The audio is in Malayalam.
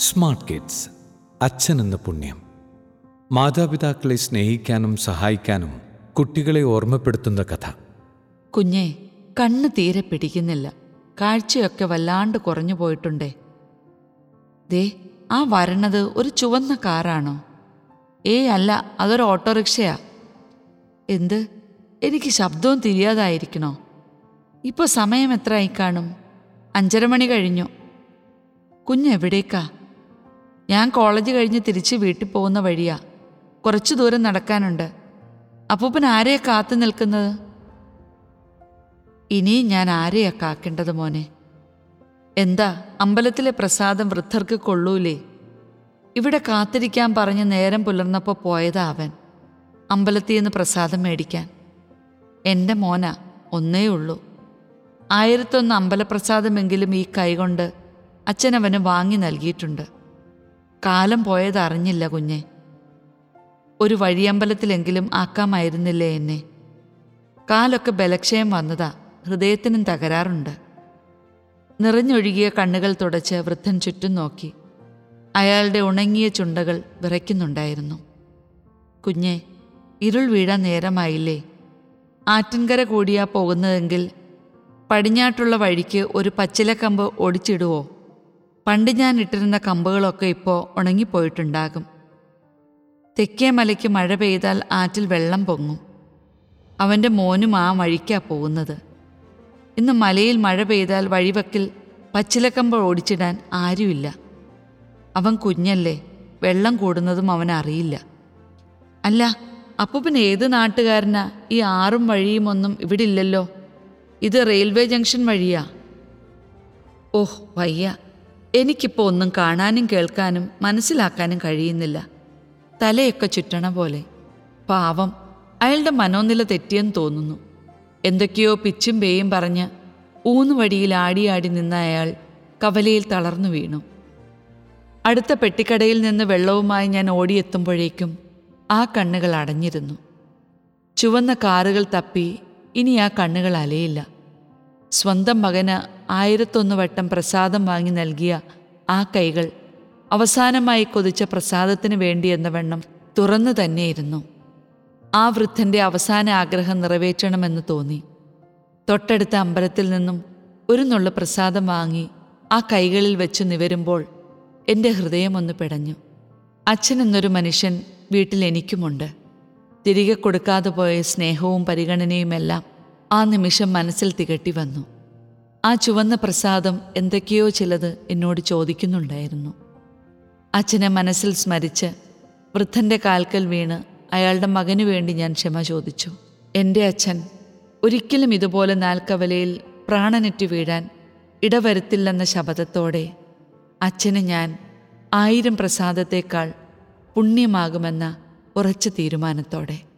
സ്മാർട്ട് കിഡ്സ് അച്ഛൻ എന്ന പുണ്യം. മാതാപിതാക്കളെ സ്നേഹിക്കാനും സഹായിക്കാനും കുട്ടികളെ ഓർമ്മപ്പെടുത്തുന്ന കഥ. കുഞ്ഞെ കണ്ണ് തീരെ പിടിക്കുന്നില്ല. കാഴ്ചയൊക്കെ വല്ലാണ്ട് കുറഞ്ഞു പോയിട്ടുണ്ടേ. ദേ ആ വരണത് ഒരു ചുവന്ന കാറാണോ? ഏയ് അല്ല അതൊരു ഓട്ടോറിക്ഷയാ. എന്ത്? എനിക്ക് ശബ്ദവും തിരിയാതായിരിക്കണോ? ഇപ്പോൾ സമയം എത്ര ആയി കാണും? അഞ്ചര മണി കഴിഞ്ഞു. കുഞ്ഞെവിടേക്കാ ഞാൻ കോളേജ് കഴിഞ്ഞ് തിരിച്ച് വീട്ടിൽ പോകുന്ന വഴിയാ. കുറച്ചു ദൂരം നടക്കാനുണ്ട്. അപ്പൂപ്പൻ ആരെയാ കാത്തു നിൽക്കുന്നത്? ഇനിയും ഞാൻ ആരെയാ കാക്കേണ്ടത് മോനെ? എന്താ അമ്പലത്തിലെ പ്രസാദം വൃദ്ധർക്ക് കൊള്ളൂലേ? ഇവിടെ കാത്തിരിക്കാൻ പറഞ്ഞ് നേരം പുലർന്നപ്പോൾ പോയതാ അവൻ. അമ്പലത്തിൽ നിന്ന് പ്രസാദം മേടിക്കാൻ. എന്റെ മോന ഒന്നേ ഉള്ളൂ. ആയിരത്തൊന്ന് അമ്പലപ്രസാദമെങ്കിലും ഈ കൈകൊണ്ട് അച്ഛനവന് വാങ്ങി നൽകിയിട്ടുണ്ട്. കാലം പോയതറിഞ്ഞില്ല കുഞ്ഞെ. ഒരു വഴിയമ്പലത്തിലെങ്കിലും ആക്കാമായിരുന്നില്ലേ എന്നെ. കാലൊക്കെ ബലക്ഷയം വന്നതാ ഹൃദയത്തിനും തകരാറുണ്ട്. നിറഞ്ഞൊഴുകിയ കണ്ണുകൾ തുടച്ച് വൃദ്ധൻ ചുറ്റും നോക്കി. അയാളുടെ ഉണങ്ങിയ ചുണ്ടകൾ വിറയ്ക്കുന്നുണ്ടായിരുന്നു. കുഞ്ഞെ ഇരുൾ വീഴാൻ നേരമായില്ലേ? ആറ്റിൻകര കൂടിയാ പോകുന്നതെങ്കിൽ പടിഞ്ഞാട്ടുള്ള വഴിക്ക് ഒരു പച്ചിലക്കമ്പ് ഒടിച്ചിടുവോ പണ്ട് ഞാൻ ഇട്ടിരുന്ന കമ്പുകളൊക്കെ ഇപ്പോൾ ഉണങ്ങിപ്പോയിട്ടുണ്ടാകും. തെക്കേ മലയ്ക്ക് മഴ പെയ്താൽ ആറ്റിൽ വെള്ളം പൊങ്ങും. അവന്റെ മോനും ആ വഴിക്കാ പോകുന്നത്. ഇന്ന് മലയിൽ മഴ പെയ്താൽ വഴിവക്കിൽ പച്ചിലക്കമ്പ് ഓടിച്ചിടാൻ ആരുമില്ല. അവൻ കുഞ്ഞല്ലേ വെള്ളം കൂടുന്നതും അവൻ അറിയില്ല. അല്ല അപ്പൂപ്പൻ ഏത് നാട്ടുകാരനാ? ഈ ആറും വഴിയും ഒന്നും ഇവിടെ ഇല്ലല്ലോ ഇത് റെയിൽവേ ജംഗ്ഷൻ വഴിയാ. ഓഹ് വയ്യ. എനിക്കിപ്പോൾ ഒന്നും കാണാനും കേൾക്കാനും മനസ്സിലാക്കാനും കഴിയുന്നില്ല. തലയൊക്കെ ചുറ്റണ പോലെ. പാവം അയാളുടെ മനോനില തെറ്റിയെന്ന് തോന്നുന്നു. എന്തൊക്കെയോ പിച്ചും പേയും പറഞ്ഞ് ഊന്നുവടിയിൽ ആടിയാടി നിന്ന അയാൾ കവലയിൽ തളർന്നു വീണു. അടുത്ത പെട്ടിക്കടയിൽ നിന്ന് വെള്ളവുമായി ഞാൻ ഓടിയെത്തുമ്പോഴേക്കും ആ കണ്ണുകൾ അടഞ്ഞിരുന്നു. ചുവന്ന കാറുകൾ തപ്പി ഇനി ആ കണ്ണുകൾ അലയില്ല. സ്വന്തം മകന് ആയിരത്തൊന്ന് വട്ടം പ്രസാദം വാങ്ങി നൽകിയ ആ കൈകൾ അവസാനമായി കൊതിച്ച പ്രസാദത്തിന് വേണ്ടി എന്ന വണ്ണം തുറന്നു തന്നെയിരുന്നു. ആ വൃദ്ധന്റെ അവസാന ആഗ്രഹം നിറവേറ്റണമെന്ന് തോന്നി. തൊട്ടടുത്ത അമ്പലത്തിൽ നിന്നും ഒരു നുള്ള പ്രസാദം വാങ്ങി ആ കൈകളിൽ വെച്ച് നിവരുമ്പോൾ എന്റെ ഹൃദയം ഒന്ന് പിടഞ്ഞു. അച്ഛൻ എന്നൊരു മനുഷ്യൻ വീട്ടിൽ എനിക്കുമുണ്ട്. തിരികെ കൊടുക്കാതെ പോയ സ്നേഹവും പരിഗണനയുമെല്ലാം ആ നിമിഷം മനസ്സിൽ തികട്ടി വന്നു. ആ ചുവന്ന പ്രസാദം എന്തൊക്കെയോ ചിലത് എന്നോട് ചോദിക്കുന്നുണ്ടായിരുന്നു. അച്ഛനെ മനസ്സിൽ സ്മരിച്ച് വൃദ്ധന്റെ കാൽക്കൽ വീണ് അയാളുടെ മകനു വേണ്ടി ഞാൻ ക്ഷമ ചോദിച്ചു. എന്റെ അച്ഛൻ ഒരിക്കലും ഇതുപോലെ നാൽക്കവലയിൽ പ്രാണനെറ്റ് വീഴാൻ ഇടവരുത്തില്ലെന്ന ശപഥത്തോടെ അച്ഛന് ഞാൻ ആയിരം പ്രസാദത്തേക്കാൾ പുണ്യമാകുമെന്ന ഉറച്ച തീരുമാനത്തോടെ.